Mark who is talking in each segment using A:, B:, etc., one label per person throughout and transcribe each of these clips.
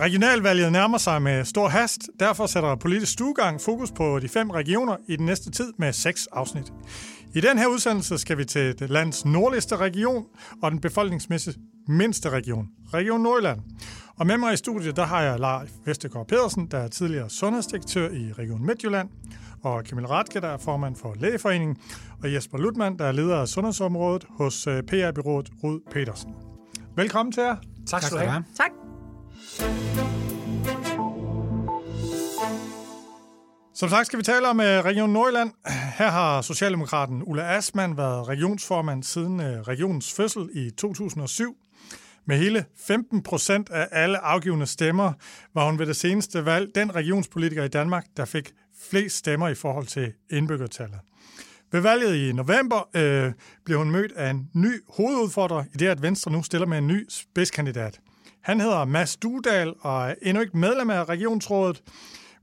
A: Regionalvalget nærmer sig med stor hast, derfor sætter politisk stuegang fokus på de fem regioner i den næste tid med seks afsnit. I den her udsendelse skal vi til det lands nordligste region og den befolkningsmæssigt mindste region, Region Nordjylland. Og med mig i studiet, der har jeg Leif Vestergaard Pedersen, der er tidligere sundhedsdirektør i Region Midtjylland, og Camilla Ratke, der er formand for Lægeforeningen, og Jesper Lutmann, der er leder af sundhedsområdet hos øh, PR-byrået Rud Petersen. Velkommen til jer.
B: Tak skal du have.
C: Tak.
A: Som sagt skal vi tale om øh, Region Nordjylland. Her har Socialdemokraten Ulla Asman været regionsformand siden øh, regionens fødsel i 2007. Med hele 15 procent af alle afgivende stemmer var hun ved det seneste valg den regionspolitiker i Danmark, der fik flest stemmer i forhold til indbyggertallet. Ved valget i november øh, blev hun mødt af en ny hovedudfordrer i det, at Venstre nu stiller med en ny spidskandidat. Han hedder Mads Dudal og er endnu ikke medlem af regionsrådet,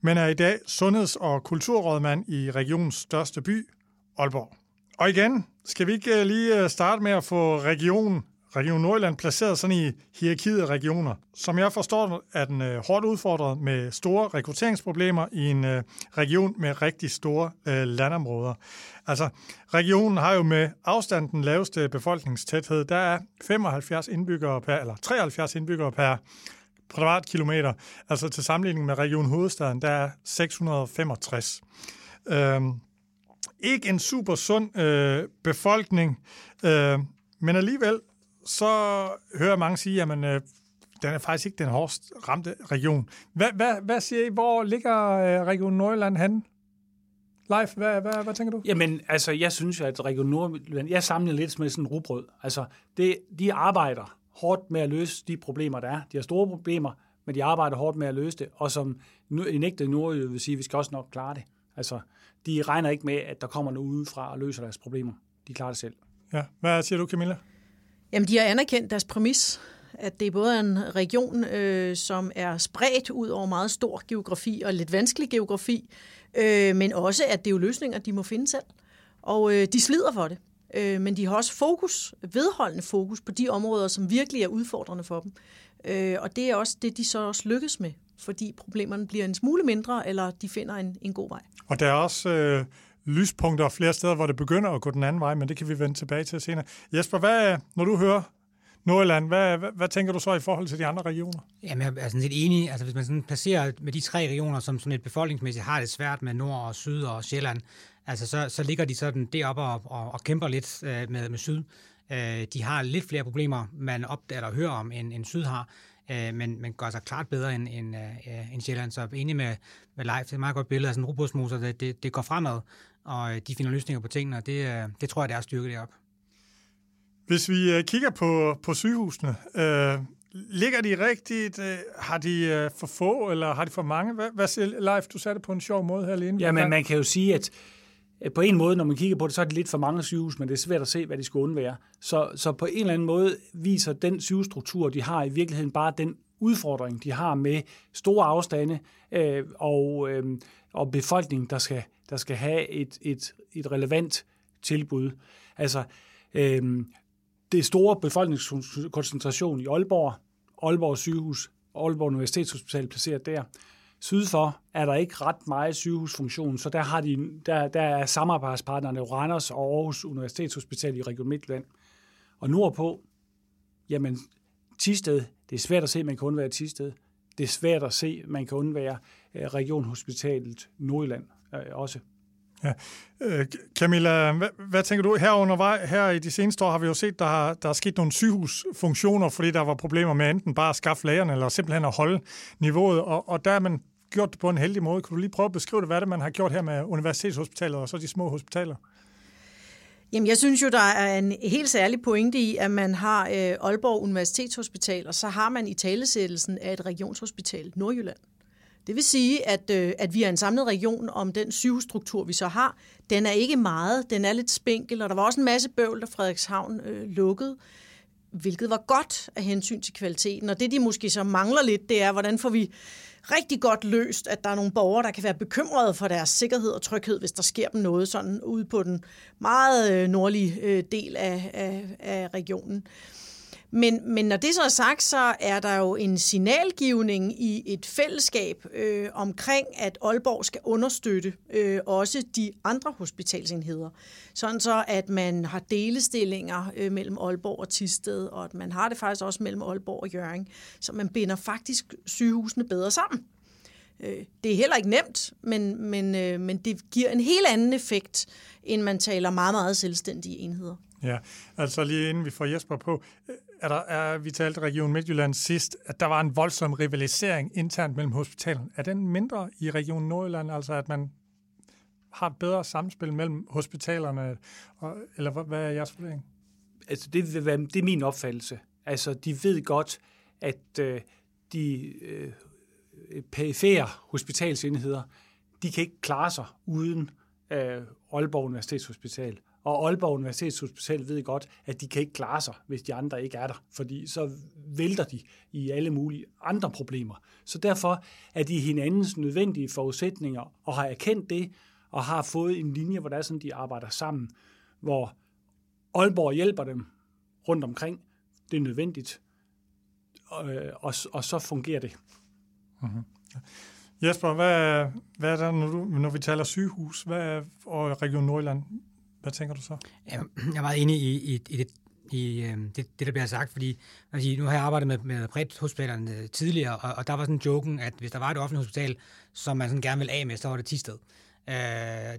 A: men er i dag sundheds- og kulturrådmand i regionens største by, Aalborg. Og igen, skal vi ikke øh, lige øh, starte med at få regionen, Region Nordjylland placeret sådan i hierarkiet af regioner. Som jeg forstår, er den øh, hårdt udfordret med store rekrutteringsproblemer i en øh, region med rigtig store øh, landområder. Altså, regionen har jo med afstand den laveste befolkningstæthed. Der er 75 indbyggere per, eller 73 indbyggere per kvadratkilometer. Altså til sammenligning med Region Hovedstaden, der er 665. Øhm, ikke en super sund øh, befolkning, øh, men alligevel så hører mange sige, at øh, den er faktisk ikke den hårdest ramte region. Hvad, hvad, hvad siger I? Hvor ligger øh, Region Nordjylland henne? Leif, hvad, hvad, hvad tænker du?
B: Jamen, altså, jeg synes jo, at Region Nordjylland, jeg samler lidt med sådan en rugbrød. Altså, det, de arbejder hårdt med at løse de problemer, der er. De har store problemer, men de arbejder hårdt med at løse det. Og som en ægte nordjyde vil sige, at vi skal også nok klare det. Altså, de regner ikke med, at der kommer nogen udefra og løser deres problemer. De klarer det selv.
A: Ja. Hvad siger du, Camilla?
C: Jamen, de har anerkendt deres præmis, at det er både en region, øh, som er spredt ud over meget stor geografi og lidt vanskelig geografi, øh, men også, at det er jo løsninger, de må finde selv. Og øh, de slider for det. Øh, men de har også fokus, vedholdende fokus på de områder, som virkelig er udfordrende for dem. Øh, og det er også det, de så også lykkes med, fordi problemerne bliver en smule mindre, eller de finder en, en god vej.
A: Og der er også øh, lyspunkter flere steder, hvor det begynder at gå den anden vej, men det kan vi vende tilbage til senere. Jesper, hvad, når du hører Nordjylland, hvad, hvad, hvad tænker du så i forhold til de andre regioner?
D: Jamen, jeg er sådan set enig. Altså, hvis man sådan placerer med de tre regioner, som sådan et befolkningsmæssigt har det svært med Nord og Syd og Sjælland, altså så, så ligger de sådan deroppe og, og, og kæmper lidt øh, med, med Syd. Øh, de har lidt flere problemer, man opdager og hører om, end, end Syd har, øh, men, men gør sig klart bedre end, end, øh, end Sjælland. Så enig med, med Leif, det er et meget godt billede af sådan en det, det, det går fremad, og de finder løsninger på tingene, og det, øh, det tror jeg, det er styrke deroppe.
A: Hvis vi øh, kigger på, på sygehusene, øh, ligger de rigtigt? Øh, har de øh, for få, eller har de for mange? Hvad, hvad siger Leif? Du sagde det på en sjov måde her alene.
B: Ja, men man kan jo sige, at på en måde, når man kigger på det, så er det lidt for mange sygehus, men det er svært at se, hvad de skal undvære. Så, så på en eller anden måde viser den sygehusstruktur, de har i virkeligheden bare den udfordring, de har med store afstande øh, og, øh, og befolkning, der skal, der skal have et, et, et relevant tilbud. Altså, øhm, det store befolkningskoncentration i Aalborg, Aalborg sygehus, Aalborg Universitetshospital placeret der. Syd for er der ikke ret meget sygehusfunktion, så der, har de, der, der er samarbejdspartnerne Randers og Aarhus Universitetshospital i Region Midtland. Og nordpå, jamen Tisted, det er svært at se, at man kan undvære Tisted. Det er svært at se, at man kan undvære øh, Regionhospitalet Nordjylland øh, også.
A: Ja. Øh, Camilla, hvad, hvad tænker du? Her undervej, her i de seneste år har vi jo set, der har, der er sket nogle sygehusfunktioner, fordi der var problemer med enten bare at skaffe lægerne, eller simpelthen at holde niveauet, og, og der er man gjort det på en heldig måde. Kan du lige prøve at beskrive det, hvad det man har gjort her med Universitetshospitalet og så de små hospitaler?
C: Jamen, jeg synes jo, der er en helt særlig pointe i, at man har øh, Aalborg Universitetshospital, og så har man i talesættelsen af et regionshospital Nordjylland. Det vil sige, at, øh, at vi er en samlet region om den sygehusstruktur, vi så har. Den er ikke meget, den er lidt spinkel, og der var også en masse bøvl, da Frederikshavn øh, lukkede, hvilket var godt af hensyn til kvaliteten. Og det, de måske så mangler lidt, det er, hvordan får vi rigtig godt løst, at der er nogle borgere, der kan være bekymrede for deres sikkerhed og tryghed, hvis der sker dem noget sådan ude på den meget øh, nordlige øh, del af, af, af regionen. Men, men når det så er sagt, så er der jo en signalgivning i et fællesskab øh, omkring, at Aalborg skal understøtte øh, også de andre hospitalsenheder. Sådan så, at man har delestillinger øh, mellem Aalborg og Tisted, og at man har det faktisk også mellem Aalborg og Jørgen. Så man binder faktisk sygehusene bedre sammen. Øh, det er heller ikke nemt, men, men, øh, men det giver en helt anden effekt, end man taler meget, meget selvstændige enheder.
A: Ja, altså lige inden vi får Jesper på, øh, er der, er, vi talte Region Midtjylland sidst, at der var en voldsom rivalisering internt mellem hospitalerne. Er den mindre i Region Nordjylland, altså at man har et bedre samspil mellem hospitalerne, og, eller hvad, hvad er jeres vurdering?
B: Altså det, det er min opfattelse. Altså de ved godt, at øh, de øh, perifære hospitalsenheder, de kan ikke klare sig uden øh, Aalborg Universitetshospital. Og Aalborg Universitetshospital ved godt, at de kan ikke klare sig, hvis de andre ikke er der, fordi så vælter de i alle mulige andre problemer. Så derfor er de hinandens nødvendige forudsætninger, og har erkendt det, og har fået en linje, hvor der er sådan, de arbejder sammen, hvor Aalborg hjælper dem rundt omkring. Det er nødvendigt, og, øh, og, og så fungerer det.
A: Mm-hmm. Jesper, hvad, hvad er der, når, du, når vi taler sygehus hvad, og Region Nordjylland? Hvad tænker du så?
D: Jeg er meget enig i, i, i det, i øh, det, det, der bliver sagt, fordi altså, nu har jeg arbejdet med, med bredt hospitalerne øh, tidligere, og, og der var sådan en joken, at hvis der var et offentligt hospital, som man sådan gerne ville af med, så var det Tisted. Øh,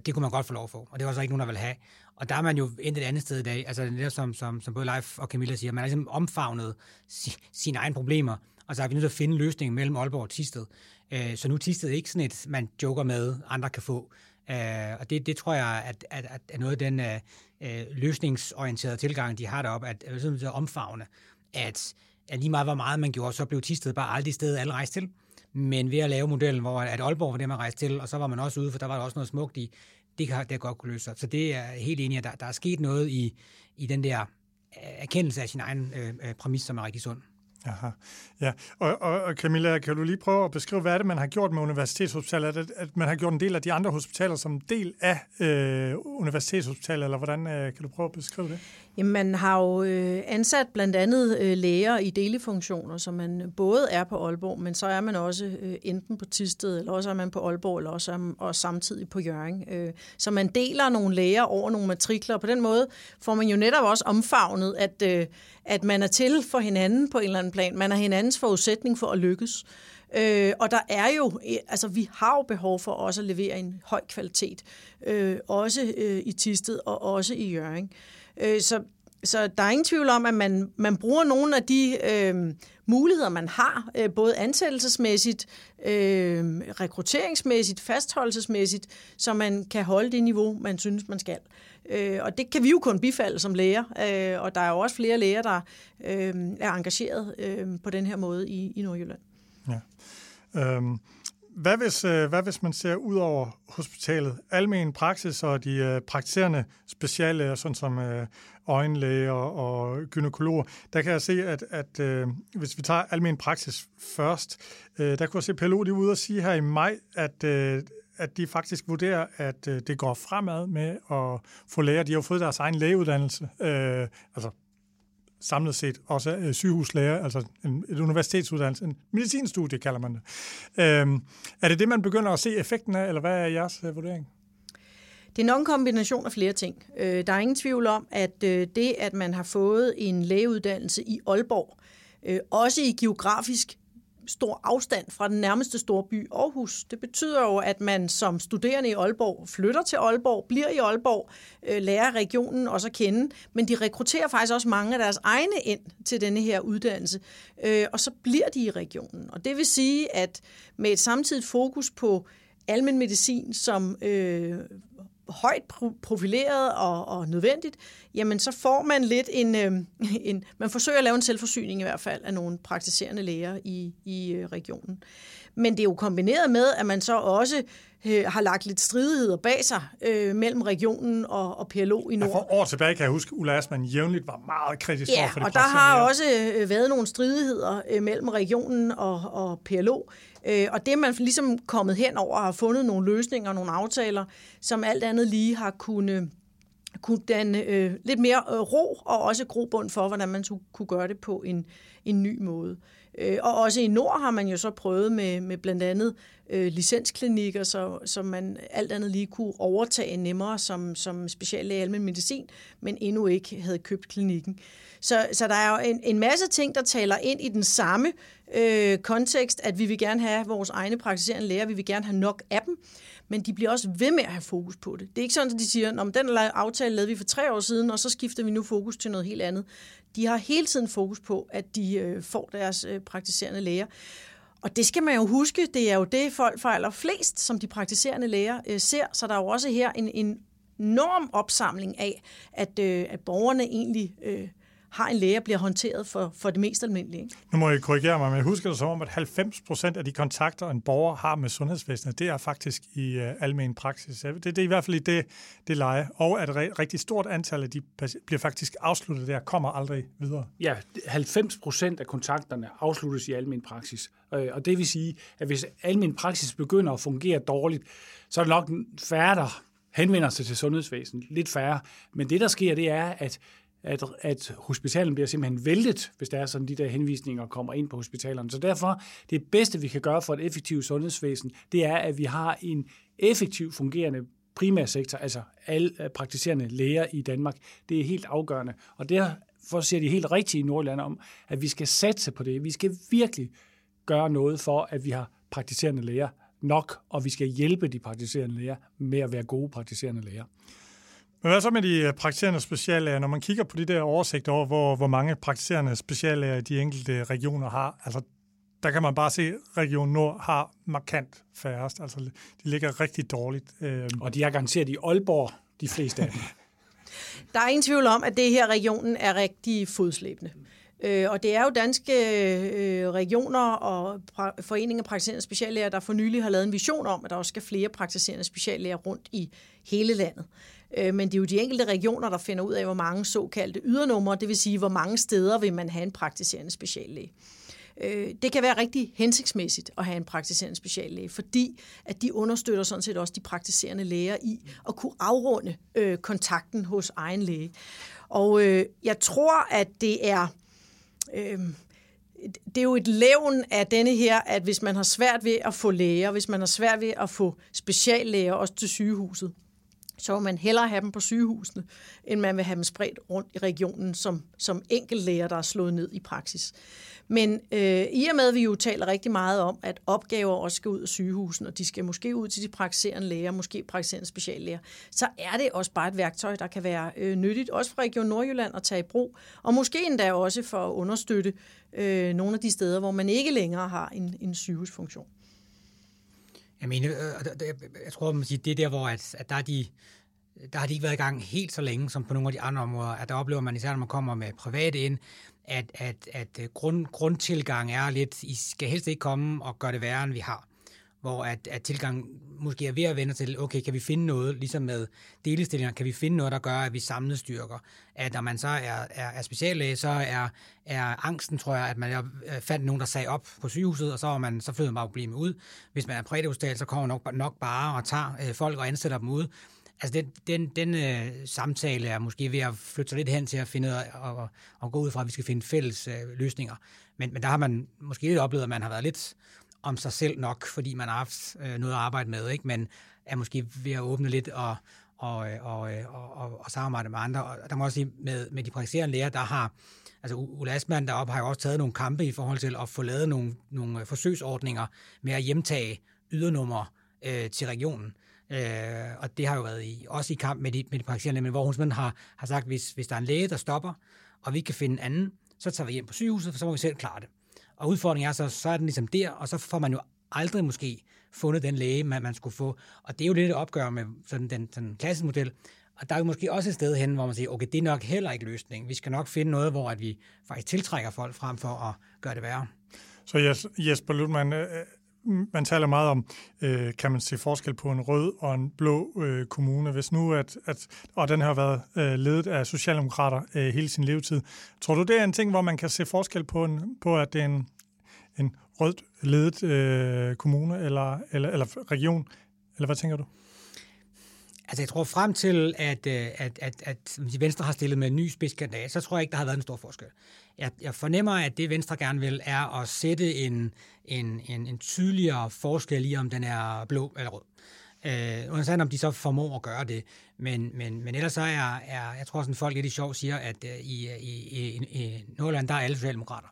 D: det kunne man godt få lov for, og det var så ikke nogen, der ville have. Og der er man jo endt et andet sted i dag, altså det som, som, som både Leif og Camilla siger, man har ligesom omfavnet si, sine egne problemer, og så har vi nødt til at finde en løsning mellem Aalborg og Tisted. Øh, så nu Tisted ikke sådan et, man joker med, andre kan få. Øh, og det, det tror jeg at, at, at er noget af den øh, øh, løsningsorienterede tilgang, de har deroppe, at, øh, at, at omfavne, at, at lige meget hvor meget man gjorde, så blev Tisted bare aldrig stedet alle rejste til. Men ved at lave modellen, hvor at Aalborg var det, man rejste til, og så var man også ude, for der var der også noget smukt i, det kan det godt kunne løse sig. Så det er helt enig, at der, der er sket noget i, i den der øh, erkendelse af sin egen øh præmis, som er rigtig sund.
A: Aha. Ja, og, og, og Camilla, kan du lige prøve at beskrive, hvad er det, man har gjort med universitetshospitalet? At, at man har gjort en del af de andre hospitaler som del af øh, universitetshospitalet, eller hvordan øh, kan du prøve at beskrive det?
C: Jamen, man har jo øh, ansat blandt andet øh, læger i delefunktioner, så man både er på Aalborg, men så er man også øh, enten på Tisted, eller også er man på Aalborg, eller også er og samtidig på Jørgen. Så man deler nogle læger over nogle matrikler, og på den måde får man jo netop også omfavnet, at, at man er til for hinanden på en eller anden plan. Man er hinandens forudsætning for at lykkes. Øh, og der er jo, altså vi har jo behov for også at levere en høj kvalitet, øh, også øh, i Tisted og også i Jøring. Øh, så, så der er ingen tvivl om, at man, man bruger nogle af de øh, muligheder, man har, øh, både ansættelsesmæssigt, øh, rekrutteringsmæssigt, fastholdelsesmæssigt, så man kan holde det niveau, man synes, man skal. Øh, og det kan vi jo kun bifalde som læger, øh, og der er jo også flere læger, der øh, er engageret øh, på den her måde i, i Nordjylland.
A: Ja. Øhm, hvad hvis, øh, hvad hvis man ser ud over hospitalet, almen praksis og de øh, praktiserende speciallæger, sådan som øh, øjenlæger og gynekologer, der kan jeg se, at, at hvis vi tager almen praksis først, der kunne jeg se PLO de ude og sige her i maj, at, at de faktisk vurderer, at det går fremad med at få læger. De har jo fået deres egen lægeuddannelse, øh, altså samlet set også øh, sygehuslæger, altså en, et universitetsuddannelse, en medicinstudie kalder man det. Øhm, er det det, man begynder at se effekten af, eller hvad er jeres øh, vurdering?
C: Det er nok en kombination af flere ting. Øh, der er ingen tvivl om, at øh, det, at man har fået en lægeuddannelse i Aalborg, øh, også i geografisk stor afstand fra den nærmeste store by, Aarhus. Det betyder jo, at man som studerende i Aalborg flytter til Aalborg, bliver i Aalborg, øh, lærer regionen også at kende, men de rekrutterer faktisk også mange af deres egne ind til denne her uddannelse, øh, og så bliver de i regionen. Og det vil sige, at med et samtidigt fokus på almen medicin som øh, højt profileret og, og nødvendigt, jamen så får man lidt en, øh, en... Man forsøger at lave en selvforsyning i hvert fald af nogle praktiserende læger i, i øh, regionen. Men det er jo kombineret med, at man så også øh, har lagt lidt stridigheder bag sig øh, mellem regionen og, og PLO i Nord. Ja,
A: for år tilbage kan jeg huske, at Ulla Asman jævnligt var meget kritisk
C: ja,
A: for
C: det og der har også øh, været nogle stridigheder øh, mellem regionen og, og PLO. Øh, og det er man ligesom kommet hen over og har fundet nogle løsninger og nogle aftaler, som alt andet lige har kunnet kunne danne øh, lidt mere øh, ro og også grobund for, hvordan man kunne gøre det på en, en ny måde. Øh, og også i Nord har man jo så prøvet med, med blandt andet øh, licensklinikker, så, så man alt andet lige kunne overtage nemmere som, som speciallæge i almen medicin, men endnu ikke havde købt klinikken. Så, så der er jo en, en masse ting, der taler ind i den samme øh, kontekst, at vi vil gerne have vores egne praktiserende læger, vi vil gerne have nok af dem, men de bliver også ved med at have fokus på det. Det er ikke sådan, at de siger, at den aftale lavede vi for tre år siden, og så skifter vi nu fokus til noget helt andet. De har hele tiden fokus på, at de øh, får deres øh, praktiserende læger. Og det skal man jo huske, det er jo det, folk fejler flest, som de praktiserende læger øh, ser. Så der er jo også her en, en enorm opsamling af, at, øh, at borgerne egentlig øh, har en læge, bliver håndteret for, for det mest almindelige. Ikke?
A: Nu må jeg korrigere mig, men jeg husker det som om, at 90 procent af de kontakter, en borger har med sundhedsvæsenet, det er faktisk i uh, almen praksis. Det, det er i hvert fald i det, det leje. Og at et rigtig stort antal af de bliver faktisk afsluttet der, kommer aldrig videre.
B: Ja, 90 procent af kontakterne afsluttes i almen praksis. Øh, og det vil sige, at hvis almen praksis begynder at fungere dårligt, så er det nok færre, der henvender sig til sundhedsvæsenet. Lidt færre. Men det, der sker, det er, at at, at hospitalen bliver simpelthen væltet, hvis der er sådan de der henvisninger kommer ind på hospitalerne. Så derfor, det bedste, vi kan gøre for et effektivt sundhedsvæsen, det er, at vi har en effektiv fungerende primærsektor, altså alle øh, praktiserende læger i Danmark. Det er helt afgørende. Og derfor siger de helt rigtigt i Nordland om, at vi skal satse på det. Vi skal virkelig gøre noget for, at vi har praktiserende læger nok, og vi skal hjælpe de praktiserende læger med at være gode praktiserende læger.
A: Men hvad så med de øh, praktiserende speciallæger? Når man kigger på de der oversigter over, hvor, hvor mange praktiserende speciallæger de enkelte regioner har, altså der kan man bare se, at Region Nord har markant færrest. Altså, de ligger rigtig dårligt.
B: Øhm. Og de er garanteret i Aalborg, de fleste af dem.
C: Der er ingen tvivl om, at det her regionen er rigtig fodslæbende. Øh, og det er jo danske øh, regioner og pra- foreninger af praktiserende speciallæger, der for nylig har lavet en vision om, at der også skal flere praktiserende speciallæger rundt i hele landet. Øh, men det er jo de enkelte regioner, der finder ud af, hvor mange såkaldte ydernumre, det vil sige, hvor mange steder vil man have en praktiserende speciallæge. Øh, det kan være rigtig hensigtsmæssigt at have en praktiserende speciallæge, fordi at de understøtter sådan set også de praktiserende læger i at kunne afrunde øh, kontakten hos egen læge. Og øh, jeg tror, at det er... Øh, det er jo et levn af denne her, at hvis man har svært ved at få læger, hvis man har svært ved at få speciallæger også til sygehuset, så vil man hellere have dem på sygehusene, end man vil have dem spredt rundt i regionen som, som enkeltlæger, der er slået ned i praksis. Men øh, i og med, at vi jo taler rigtig meget om, at opgaver også skal ud af sygehusene, og de skal måske ud til de praktiserende læger, måske praktiserende speciallæger, så er det også bare et værktøj, der kan være øh, nyttigt, også for Region Nordjylland at tage i brug, og måske endda også for at understøtte øh, nogle af de steder, hvor man ikke længere har en, en sygehusfunktion.
D: Jeg mener, øh, jeg tror, man siger, det er der, hvor at, at der, er de, der har de ikke været i gang helt så længe som på nogle af de andre områder. At der oplever man især, når man kommer med private ind, at, at, at øh, grund, grundtilgang er lidt, I skal helst ikke komme og gøre det værre, end vi har hvor at, at tilgang måske er ved at vende til, okay, kan vi finde noget, ligesom med delestillinger, kan vi finde noget, der gør, at vi samler styrker. At når man så er, er, er speciallæge, så er, er angsten, tror jeg, at man jeg øh, fandt nogen, der sagde op på sygehuset, og så, var man, så flyder man bare problemet ud. Hvis man er prædehostal, så kommer nok, nok bare og tager øh, folk og ansætter dem ud. Altså den, den, den øh, samtale er måske ved at flytte sig lidt hen til at finde og, og, og gå ud fra, at vi skal finde fælles øh, løsninger. Men, men der har man måske lidt oplevet, at man har været lidt om sig selv nok, fordi man har haft øh, noget at arbejde med, ikke? men er måske ved at åbne lidt og, og, øh, og, øh, og, og, og samarbejde med andre. Og der må også sige, med, med de praktiserende læger, der har, altså Ulla Asman deroppe har jo også taget nogle kampe i forhold til at få lavet nogle, nogle øh, forsøgsordninger med at hjemtage ydernummer øh, til regionen. Øh, og det har jo været i, også i kamp med de, med de praktiserende, men hvor hun har, har sagt, hvis, hvis der er en læge, der stopper, og vi kan finde en anden, så tager vi hjem på sygehuset, for så må vi selv klare det. Og udfordringen er så, så er den ligesom der, og så får man jo aldrig måske fundet den læge, man, man skulle få. Og det er jo lidt et opgør med sådan den, den klassiske model. Og der er jo måske også et sted hen, hvor man siger, okay, det er nok heller ikke løsningen. Vi skal nok finde noget, hvor at vi faktisk tiltrækker folk frem for at gøre det værre.
A: Så Jesper Lutman, øh, man taler meget om, øh, kan man se forskel på en rød og en blå øh, kommune. Hvis nu, at, at og den har været øh, ledet af socialdemokrater øh, hele sin levetid. Tror du, det er en ting, hvor man kan se forskel på, en, på at det er en, en rødt ledet øh, kommune eller, eller, eller region? Eller hvad tænker du?
D: Altså jeg tror frem til, at, øh, at, at, at, Venstre har stillet med en ny spidskandidat, så tror jeg ikke, der har været en stor forskel. Jeg, jeg fornemmer, at det Venstre gerne vil, er at sætte en, en, en, en tydeligere forskel i, om den er blå eller rød. Øh, uanset om de så formår at gøre det. Men, men, men ellers så er, er jeg tror sådan folk lidt i sjov siger, at øh, i, i, i, i Nordland, der er alle socialdemokrater.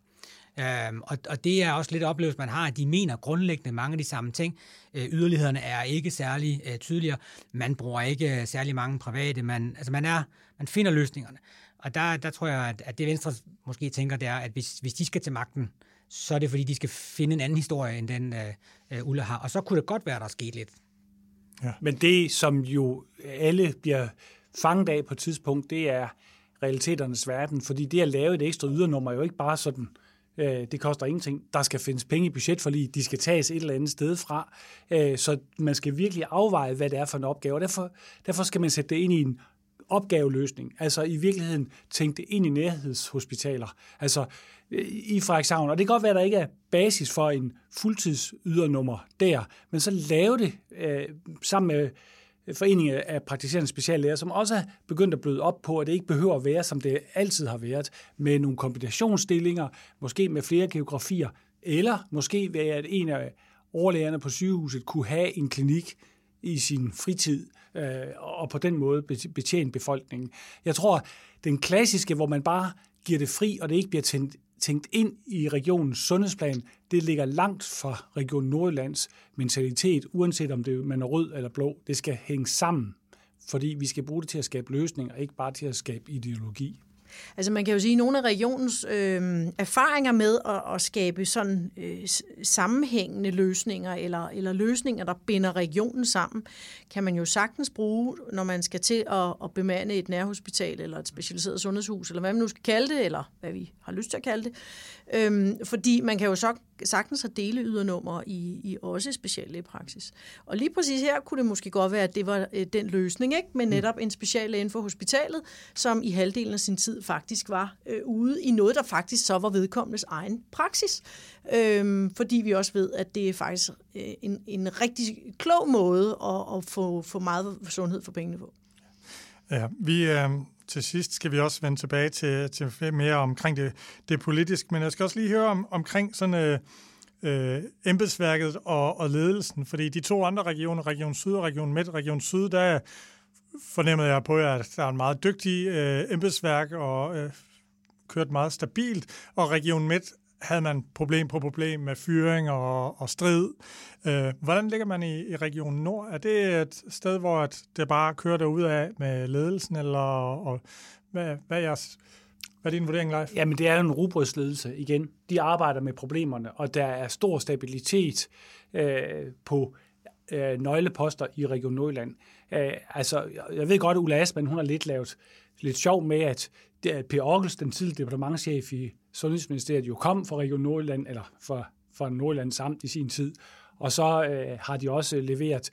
D: Øhm, og, og det er også lidt oplevelse, man har, at de mener grundlæggende mange af de samme ting. Øh, yderlighederne er ikke særlig øh, tydeligere. Man bruger ikke øh, særlig mange private. Man, altså man, er, man finder løsningerne. Og der, der tror jeg, at, at det Venstre måske tænker, det er, at hvis, hvis de skal til magten, så er det fordi, de skal finde en anden historie, end den øh, øh Ulla har. Og så kunne det godt være, der er sket lidt.
B: Ja. Men det, som jo alle bliver fanget af på et tidspunkt, det er realiteternes verden. Fordi det at lave et ekstra ydernummer er jo ikke bare sådan, øh, det koster ingenting. Der skal findes penge i budgetforlig, de skal tages et eller andet sted fra. Øh, så man skal virkelig afveje, hvad det er for en opgave. Og derfor, derfor skal man sætte det ind i en opgaveløsning. Altså i virkeligheden tænke det ind i nærhedshospitaler. Altså øh, i Frederikshavn. Og det kan godt være, at der ikke er basis for en fuldtidsydernummer der, men så lave det øh, sammen med forening af praktiserende speciallæger, som også er begyndt at bløde op på, at det ikke behøver at være, som det altid har været, med nogle kombinationsstillinger, måske med flere geografier, eller måske ved at en af overlægerne på sygehuset kunne have en klinik i sin fritid, øh, og på den måde betjene befolkningen. Jeg tror, den klassiske, hvor man bare giver det fri, og det ikke bliver tændt tænkt ind i regionens sundhedsplan, det ligger langt fra Region Nordjyllands mentalitet, uanset om det man er rød eller blå. Det skal hænge sammen, fordi vi skal bruge det til at skabe løsninger, ikke bare til at skabe ideologi.
C: Altså man kan jo sige, at nogle af regionens øh, erfaringer med at, at skabe sådan øh, sammenhængende løsninger, eller, eller løsninger, der binder regionen sammen, kan man jo sagtens bruge, når man skal til at, at bemande et nærhospital, eller et specialiseret sundhedshus, eller hvad man nu skal kalde det, eller hvad vi har lyst til at kalde det. Øhm, fordi man kan jo så sagtens have dele ydernummer i, i også specielle praksis. Og lige præcis her kunne det måske godt være, at det var øh, den løsning, ikke? med mm. netop en speciallæge inden for hospitalet, som i halvdelen af sin tid faktisk var øh, ude i noget, der faktisk så var vedkommendes egen praksis. Øhm, fordi vi også ved, at det er faktisk øh, en, en rigtig klog måde at, at få, få meget sundhed for pengene på.
A: Ja, vi, øh, til sidst skal vi også vende tilbage til, til mere omkring det, det politiske, men jeg skal også lige høre om, omkring sådan øh, øh, embedsværket og, og ledelsen, fordi de to andre regioner, Region Syd og Region Midt, Region Syd, der fornemmede jeg på, at der er en meget dygtig øh, embedsværk og øh, kørt meget stabilt, og Region Midt havde man problem på problem med fyring og, og strid. Øh, hvordan ligger man i, i Region Nord? Er det et sted, hvor det bare kører ud af med ledelsen, eller og, hvad, hvad, er jeres, hvad er din vurdering, Leif?
B: Jamen, det er en rugbrødsledelse igen. De arbejder med problemerne, og der er stor stabilitet øh, på øh, nøgleposter i Region Nordjylland. Øh, altså, jeg ved godt, at Ulla Asman, hun har lidt lavet lidt sjov med, at øh, Per Orkels, den tidligere departementchef i Sundhedsministeriet, jo kom fra Region Nordjylland, eller fra, fra Nordjylland samt i sin tid, og så øh, har de også leveret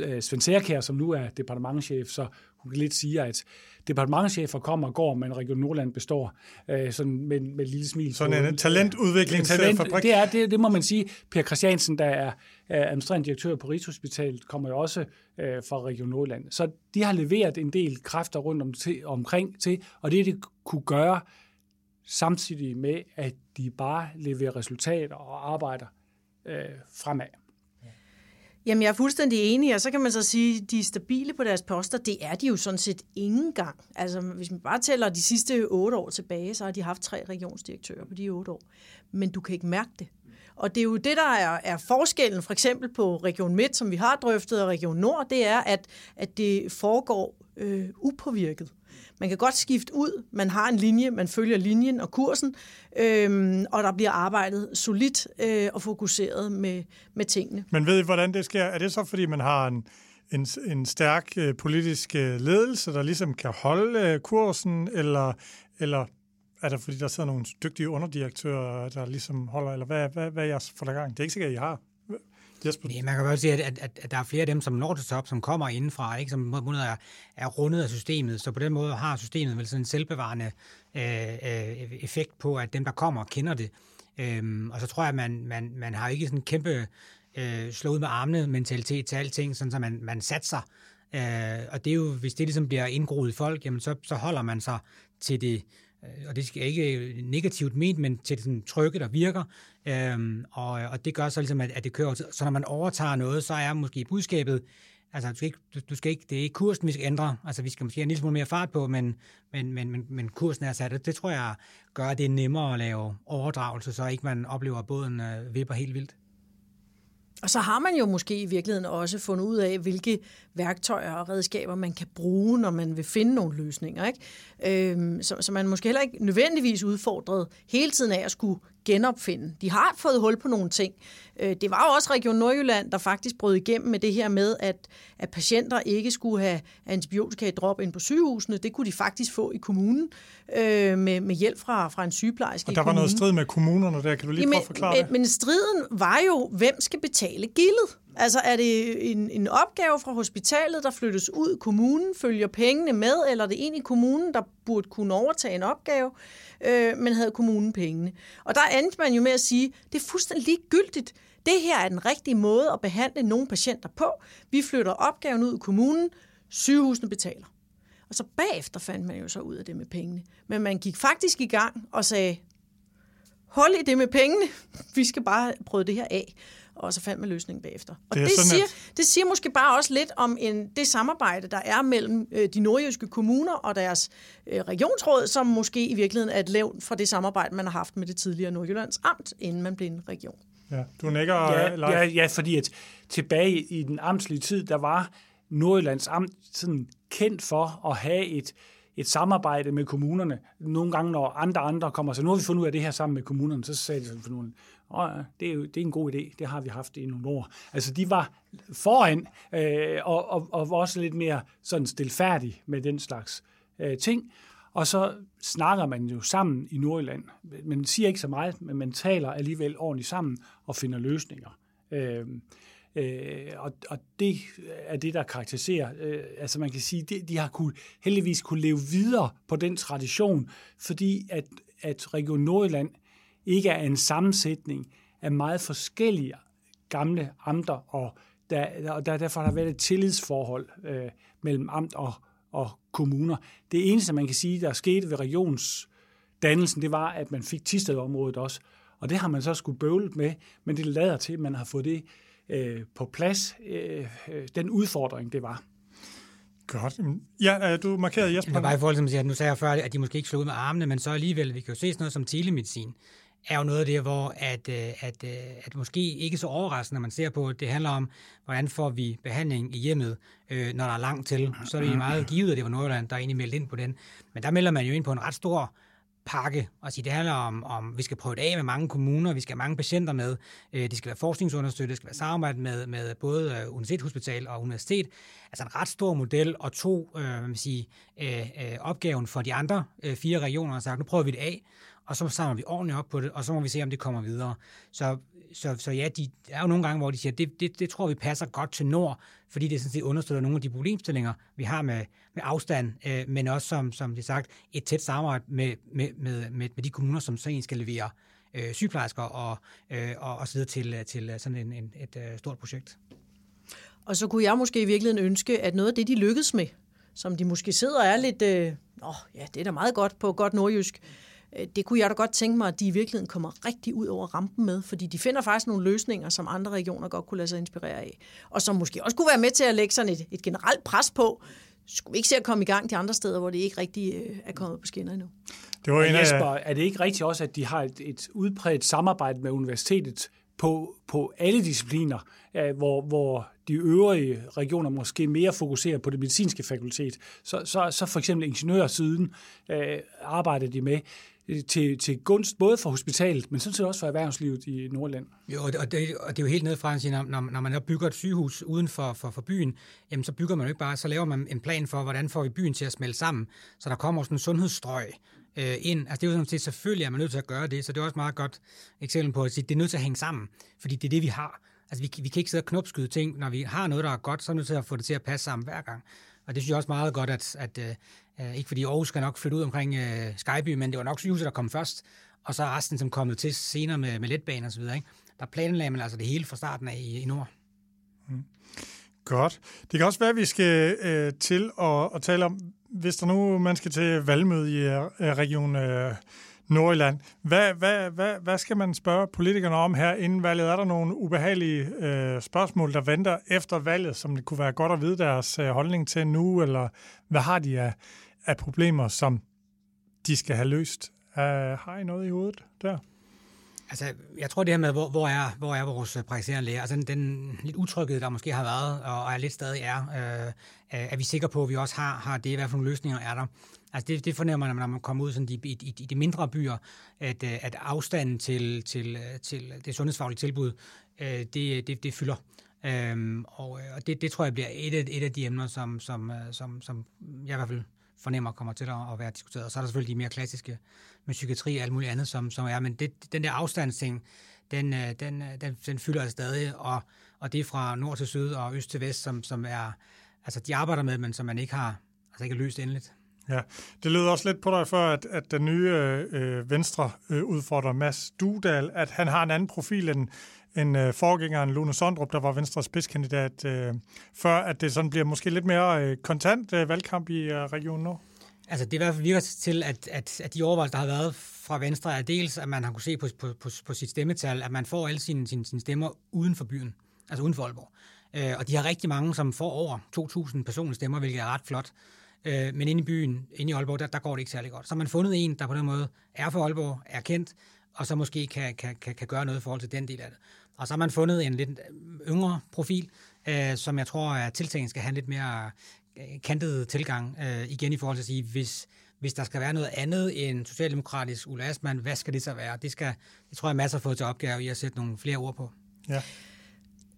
B: øh, Svend Særkær, som nu er departementchef, så hun kan lidt sige, at departementchefer kommer og går, men Region Nordland består øh, sådan med, med et lille smil.
A: Sådan en talentudviklingsfabrik. Talent,
B: det, er, det, det må man sige. Per Christiansen, der er administrerende direktør på Rigshospitalet, kommer jo også øh, fra Region Nordland. Så de har leveret en del kræfter rundt om til, omkring til, og det det kunne gøre, samtidig med, at de bare leverer resultater og arbejder øh, fremad.
C: Jamen, jeg er fuldstændig enig, og så kan man så sige, at de er stabile på deres poster. Det er de jo sådan set ingen gang. Altså, hvis man bare tæller de sidste otte år tilbage, så har de haft tre regionsdirektører på de otte år. Men du kan ikke mærke det. Og det er jo det, der er, er forskellen, for eksempel på Region Midt, som vi har drøftet, og Region Nord, det er, at, at det foregår øh, upåvirket. Man kan godt skifte ud, man har en linje, man følger linjen og kursen, øhm, og der bliver arbejdet solidt øh, og fokuseret med, med tingene.
A: Men ved I, hvordan det sker? Er det så, fordi man har en, en, en stærk øh, politisk øh, ledelse, der ligesom kan holde øh, kursen, eller, eller er det fordi, der sidder nogle dygtige underdirektører, der ligesom holder, eller hvad, hvad, hvad er jeres forgang? Det er ikke sikkert, at I har.
D: Jesper? Ja, man kan godt sige, at, at, at der er flere af dem, som når til top, som kommer indenfra, ikke? som er, er rundet af systemet. Så på den måde har systemet vel sådan en selvbevarende øh, øh, effekt på, at dem, der kommer, kender det. Øhm, og så tror jeg, at man, man, man har ikke sådan en kæmpe øh, slå ud med armene mentalitet til alting, sådan så man, man satser. Øh, og det er jo, hvis det ligesom bliver indgroet i folk, jamen så, så holder man sig til det, Øh, og det skal ikke øh, negativt ment, men til den trykke, der virker. Øhm, og, og det gør så ligesom, at, at det kører. Så når man overtager noget, så er måske budskabet, altså du skal ikke, du, du skal ikke, det er ikke kursen, vi skal ændre. Altså vi skal måske have en lille smule mere fart på, men, men, men, men, men kursen er sat. Det tror jeg gør, at det er nemmere at lave overdragelse, så ikke man oplever, at båden øh, vipper helt vildt.
C: Og så har man jo måske i virkeligheden også fundet ud af, hvilke værktøjer og redskaber man kan bruge, når man vil finde nogle løsninger. Ikke? Øhm, så, så man måske heller ikke nødvendigvis udfordret hele tiden af at skulle genopfinde. De har fået hul på nogle ting. Øh, det var jo også Region Nordjylland, der faktisk brød igennem med det her med, at, at patienter ikke skulle have antibiotika i drop ind på sygehusene. Det kunne de faktisk få i kommunen øh, med, med hjælp fra, fra en sygeplejerske
A: Og der var noget strid med kommunerne der. Kan du lige prøve at forklare
C: men, det? Men striden var jo, hvem skal betale gildet? Altså er det en, en opgave fra hospitalet, der flyttes ud, kommunen følger pengene med, eller er det egentlig kommunen, der burde kunne overtage en opgave, øh, men havde kommunen pengene? Og der endte man jo med at sige, det er fuldstændig ligegyldigt. Det her er den rigtige måde at behandle nogle patienter på. Vi flytter opgaven ud i kommunen, sygehusene betaler. Og så bagefter fandt man jo så ud af det med pengene. Men man gik faktisk i gang og sagde, hold i det med pengene, vi skal bare prøve det her af og så fandt man løsningen bagefter. Og det, det, siger, at... det siger måske bare også lidt om en, det samarbejde, der er mellem øh, de nordjyske kommuner og deres øh, regionsråd, som måske i virkeligheden er et levn fra det samarbejde, man har haft med det tidligere Nordjyllands Amt, inden man blev en region.
A: Ja, du nikker,
B: ja, ja, ja, fordi at tilbage i den amtslige tid, der var Nordjyllands Amt sådan kendt for at have et, et samarbejde med kommunerne. Nogle gange, når andre andre kommer, så nu har vi fundet ud af det her sammen med kommunerne, så sagde de for nogle, og øh, det er, jo, det er en god idé, det har vi haft i nogle år. Altså de var foran, øh, og, og, og var også lidt mere sådan stilfærdige med den slags øh, ting. Og så snakker man jo sammen i Nordjylland. Man siger ikke så meget, men man taler alligevel ordentligt sammen og finder løsninger. Øh, Øh, og, og det er det, der karakteriserer. Øh, altså man kan sige, de, de har kunne, heldigvis kunne leve videre på den tradition, fordi at, at Region Nordjylland ikke er en sammensætning af meget forskellige gamle amter, og der, og der, derfor har der været et tillidsforhold øh, mellem amt og, og kommuner. Det eneste, man kan sige, der skete ved regionsdannelsen, det var, at man fik Tisted-området også, og det har man så skulle bøvle med, men det lader til, at man har fået det øh, på plads, øh, øh den udfordring, det var.
A: Godt. Ja, du markerede Jesper.
D: Det var bare i forhold til, at nu sagde jeg før, at de måske ikke slog ud med armene, men så alligevel, vi kan jo se sådan noget som telemedicin er jo noget af det, hvor at, øh, at, øh, at måske ikke så overraskende, når man ser på, at det handler om, hvordan får vi behandling i hjemmet, øh, når der er langt til. Så er det meget givet, at det var Nordjylland, der er egentlig meldte ind på den. Men der melder man jo ind på en ret stor pakke. Og sige, det handler om, om, vi skal prøve det af med mange kommuner, vi skal have mange patienter med, øh, det skal være forskningsunderstøttet, det skal være samarbejde med, med både øh, universitetshospital og universitet. Altså en ret stor model, og to øh, man sige, øh, øh, opgaven for de andre øh, fire regioner og sagt, nu prøver vi det af, og så samler vi ordentligt op på det, og så må vi se, om det kommer videre. Så, så, så ja, de, der er jo nogle gange, hvor de siger, det, det, det tror vi passer godt til Nord, fordi det sådan set understøtter nogle af de problemstillinger, vi har med, med afstand, øh, men også, som, som det sagt, et tæt samarbejde med, med, med, med, med de kommuner, som så skal levere øh, sygeplejersker og, øh, og, og så videre til, øh, til øh, sådan en, en, et øh, stort projekt.
C: Og så kunne jeg måske i virkeligheden ønske, at noget af det, de lykkedes med, som de måske sidder og er lidt, øh, åh, ja, det er da meget godt på godt nordjysk, Øh, det kunne jeg da godt tænke mig, at de i virkeligheden kommer rigtig ud over rampen med, fordi de finder faktisk nogle løsninger, som andre regioner godt kunne lade sig inspirere af, og som måske også kunne være med til at lægge sådan et, et generelt pres på, skulle vi ikke se at komme i gang de andre steder, hvor det ikke rigtig øh, er kommet på skinner endnu.
B: Det var en Jesper, er det ikke rigtigt også, at de har et, et udbredt samarbejde med universitetet på, på alle discipliner, øh, hvor, hvor de øvrige regioner måske mere fokuserer på det medicinske fakultet. Så, så, så for eksempel ingeniørsiden øh, arbejder de med øh, til, til gunst både for hospitalet, men sådan set også for erhvervslivet i Nordland.
D: Jo, og det, og det er jo helt ned fra, at når, når man bygger et sygehus uden for, for, for byen, jamen så bygger man jo ikke bare, så laver man en plan for, hvordan får vi byen til at smelte sammen, så der kommer sådan en sundhedsstrøg, øh, ind. Altså det er jo sådan set, selvfølgelig er man nødt til at gøre det, så det er også meget godt eksempel på at sige, det er nødt til at hænge sammen, fordi det er det, vi har. Altså vi, vi kan ikke sidde og knopskyde ting, når vi har noget, der er godt, så er vi nødt til at få det til at passe sammen hver gang. Og det synes jeg også meget godt, at, at øh, uh, ikke fordi Aarhus skal nok flytte ud omkring øh, uh, Skyby, men det var nok sygehuset, der kom først, og så resten som kommet til senere med, med letbanen osv. Ikke? Der planlagde man altså det hele fra starten af i, i Nord.
A: Mm. Godt. Det kan også være, at vi skal øh, til at, at tale om, hvis der nu man skal til valgmøde i øh, Region øh, Nordjylland, hvad, hvad, hvad, hvad skal man spørge politikerne om her inden valget? Er der nogle ubehagelige øh, spørgsmål, der venter efter valget, som det kunne være godt at vide deres øh, holdning til nu, eller hvad har de af, af problemer, som de skal have løst? Uh, har I noget i hovedet der?
D: Altså, jeg tror det her med, hvor, hvor, er, hvor er vores øh, praktiserende læger, altså den, den lidt utryghed, der måske har været, og, og er lidt stadig er, øh, er vi sikre på, at vi også har, har det, hvad for nogle løsninger er der. Altså det, det fornemmer man, når man kommer ud sådan i, i, i de mindre byer, at, øh, at afstanden til, til, øh, til det sundhedsfaglige tilbud, det, det, det fylder. Øhm, og og det, det tror jeg bliver et af, et af de emner, som, som, som, som jeg i hvert fald fornemmer kommer til at, at være diskuteret. Og så er der selvfølgelig de mere klassiske med psykiatri og alt muligt andet, som, som er. Men det, den der afstandsting, den, øh, den, øh, den, den fylder altså stadig, og, og det er fra nord til syd og øst til vest, som, som er, altså de arbejder med, men som man ikke har altså ikke løst endeligt.
A: Ja, det lød også lidt på dig før, at, at den nye øh, øh, venstre øh, udfordrer Mads Dudal, at han har en anden profil end, end øh, forgængeren Lone Sondrup, der var Venstres spidskandidat, øh, før at det sådan bliver måske lidt mere øh, kontant øh, valgkamp i øh, regionen nu?
D: Altså det i hvert fald virker til, at, at, at de overvejelser, der har været fra Venstre, er dels, at man har kunne se på, på, på, på sit stemmetal, at man får alle sine, sine, sine stemmer uden for byen, altså uden for Aalborg. Øh, og de har rigtig mange, som får over 2.000 personlige stemmer, hvilket er ret flot. Øh, men inde i byen, inde i Aalborg, der, der går det ikke særlig godt. Så har man fundet en, der på den måde er for Aalborg, er kendt, og så måske kan, kan, kan, kan gøre noget i forhold til den del af det. Og så har man fundet en lidt yngre profil, øh, som jeg tror, at tiltænkt skal have lidt mere kantet tilgang øh, igen i forhold til at sige, hvis, hvis der skal være noget andet end socialdemokratisk Ulla Asman, hvad skal det så være? Det, skal, det tror jeg, masser har fået til opgave i at sætte nogle flere ord på.
C: Ja.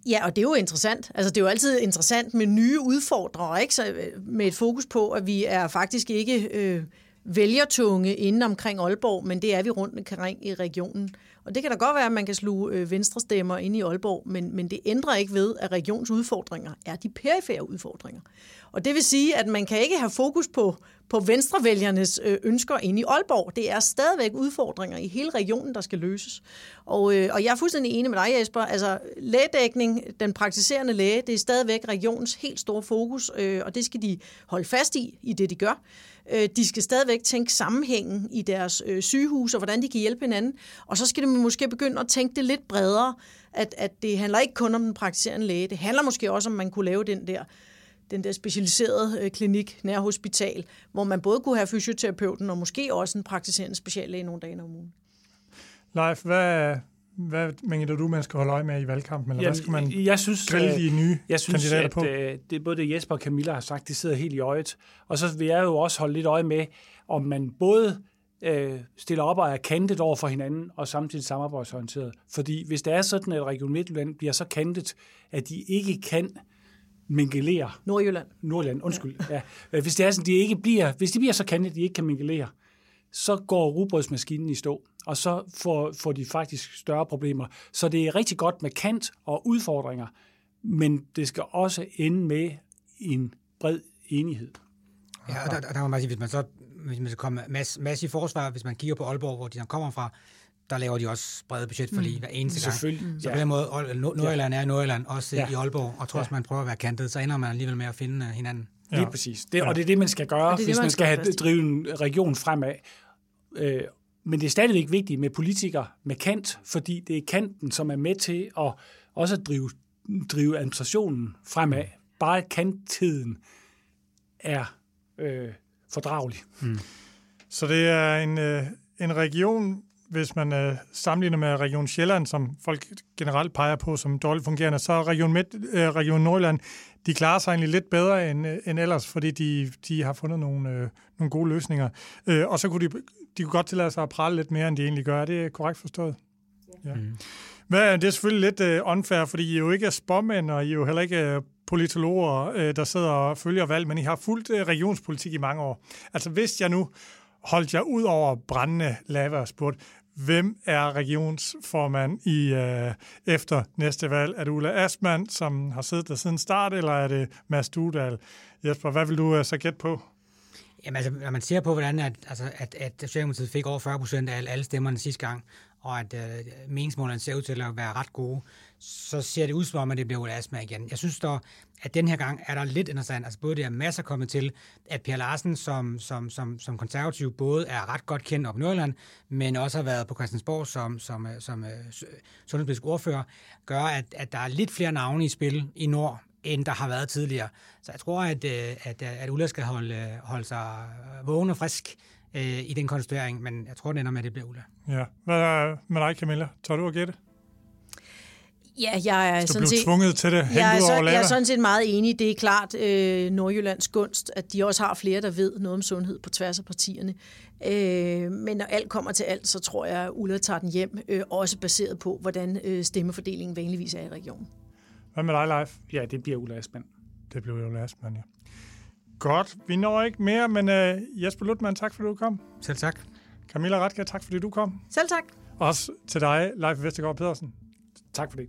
C: Ja, og det er jo interessant. Altså, det er jo altid interessant med nye udfordrere, ikke? Så, øh, med et fokus på, at vi er faktisk ikke øh, vælgertunge inden omkring Aalborg, men det er vi rundt omkring i regionen. Og det kan da godt være, at man kan sluge øh, venstrestemmer venstre stemmer ind i Aalborg, men, men det ændrer ikke ved, at regionsudfordringer er de perifære udfordringer. Og det vil sige, at man kan ikke have fokus på, på venstrevælgernes øh, ønsker inde i Aalborg. Det er stadigvæk udfordringer i hele regionen, der skal løses. Og, øh, og jeg er fuldstændig enig med dig, Jesper. Altså, lægedækning, den praktiserende læge, det er stadigvæk regionens helt store fokus, og det skal de holde fast i, i det de gør. Øh, de skal stadigvæk tænke sammenhængen i deres øh, sygehus, og hvordan de kan hjælpe hinanden. Og så skal de måske begynde at tænke det lidt bredere, at, at det handler ikke kun om den praktiserende læge. Det handler måske også om, man kunne lave den der den der specialiserede øh, klinik, nær hospital, hvor man både kunne have fysioterapeuten og måske også en praktiserende speciallæge nogle dage om ugen.
A: Leif, hvad, hvad mener du, man skal holde øje med i valgkampen? Eller Jamen, hvad skal man
B: jeg synes,
A: grille de nye
B: jeg synes,
A: kandidater
B: at,
A: på?
B: Øh, det både Jesper og Camilla har sagt, det sidder helt i øjet. Og så vil jeg jo også holde lidt øje med, om man både øh, stiller op og er kantet over for hinanden, og samtidig samarbejdsorienteret. Fordi hvis det er sådan, at Region Midtjylland bliver så kantet, at de ikke kan mingelere.
C: Nordjylland.
B: Nordjylland, undskyld. Ja. ja. Hvis det er sådan, de ikke bliver, hvis de bliver så kantet, at de ikke kan mingelere, så går rugbrødsmaskinen i stå, og så får, får de faktisk større problemer. Så det er rigtig godt med kant og udfordringer, men det skal også ende med en bred enighed.
D: Ja, og der, der må man sige, hvis man så hvis man så kommer masse, masse i forsvar, hvis man kigger på Aalborg, hvor de kommer fra, der laver de også brede budget for lige mm. hver eneste gang.
B: Selvfølgelig.
D: Så på den måde, Nordjylland er Nordjylland, også ja. i Aalborg, og trods ja. man prøver at være kantet, så ender man alligevel med at finde øh, hinanden.
B: Ja. Lige præcis. Det, og det er det, man skal gøre, det det, hvis man, man skal have, drive en region fremad. Øh, men det er stadigvæk vigtigt med politikere med kant, fordi det er kanten, som er med til at også at drive, drive administrationen fremad. Bare kanttiden er øh, fordragelig. Mm.
A: Så det er en, øh, en region, hvis man øh, sammenligner med Region Sjælland, som folk generelt peger på som dårligt fungerende, så er Region, Midt, øh, Region Nordjylland, de klarer sig egentlig lidt bedre end, øh, end ellers, fordi de, de har fundet nogle, øh, nogle gode løsninger. Øh, og så kunne de, de kunne godt tillade sig at prale lidt mere, end de egentlig gør. Er det korrekt forstået? Ja. Mm. Men det er selvfølgelig lidt øh, unfair, fordi I jo ikke er spåmænd, og I er jo heller ikke øh, politologer, øh, der sidder og følger valg, men I har fulgt øh, regionspolitik i mange år. Altså hvis jeg nu holdt jer ud over brændende lava og spurgte, hvem er regionsformand i øh, efter næste valg? Er det Ulla Asman, som har siddet der siden start, eller er det Mads Dudal? Jesper, hvad vil du øh, så gætte på?
D: Jamen altså, når man ser på, hvordan at, altså, at, at Socialdemokratiet fik over 40 procent af alle stemmerne sidste gang, og at øh, meningsmålene ser ud til at være ret gode, så ser det ud som om, at det bliver Ulla Asma igen. Jeg synes dog, at den her gang er der lidt interessant. Altså både det er masser kommet til, at Per Larsen som, som, som, som konservativ både er ret godt kendt op i Nordjylland, men også har været på Christiansborg som, som, som, som øh, sundhedspolitisk ordfører, gør, at, at der er lidt flere navne i spil i Nord, end der har været tidligere. Så jeg tror, at, øh, at, at Ulla skal holde, holde sig vågen og frisk øh, i den konstituering, men jeg tror, det ender med, at det bliver Ulla.
A: Ja. Hvad med dig, Camilla? Tør du at gætte?
C: Ja, jeg er, sådan set,
A: tvunget til det.
C: Jeg er, så, jeg er sådan set meget enig. Det er klart øh, Nordjyllands gunst, at de også har flere, der ved noget om sundhed på tværs af partierne. Øh, men når alt kommer til alt, så tror jeg, at Ulla tager den hjem, øh, også baseret på, hvordan øh, stemmefordelingen vanligvis er i regionen.
A: Hvad med dig, Leif?
B: Ja, det bliver Ulla Asman.
A: Det bliver Ulla Asman, ja. Godt. Vi når ikke mere, men uh, Jesper Lutmann, tak fordi du kom.
D: Selv tak.
A: Camilla Ratka, tak fordi du kom.
C: Selv tak.
A: Også til dig, Leif Vestergaard Pedersen.
B: Tak for det.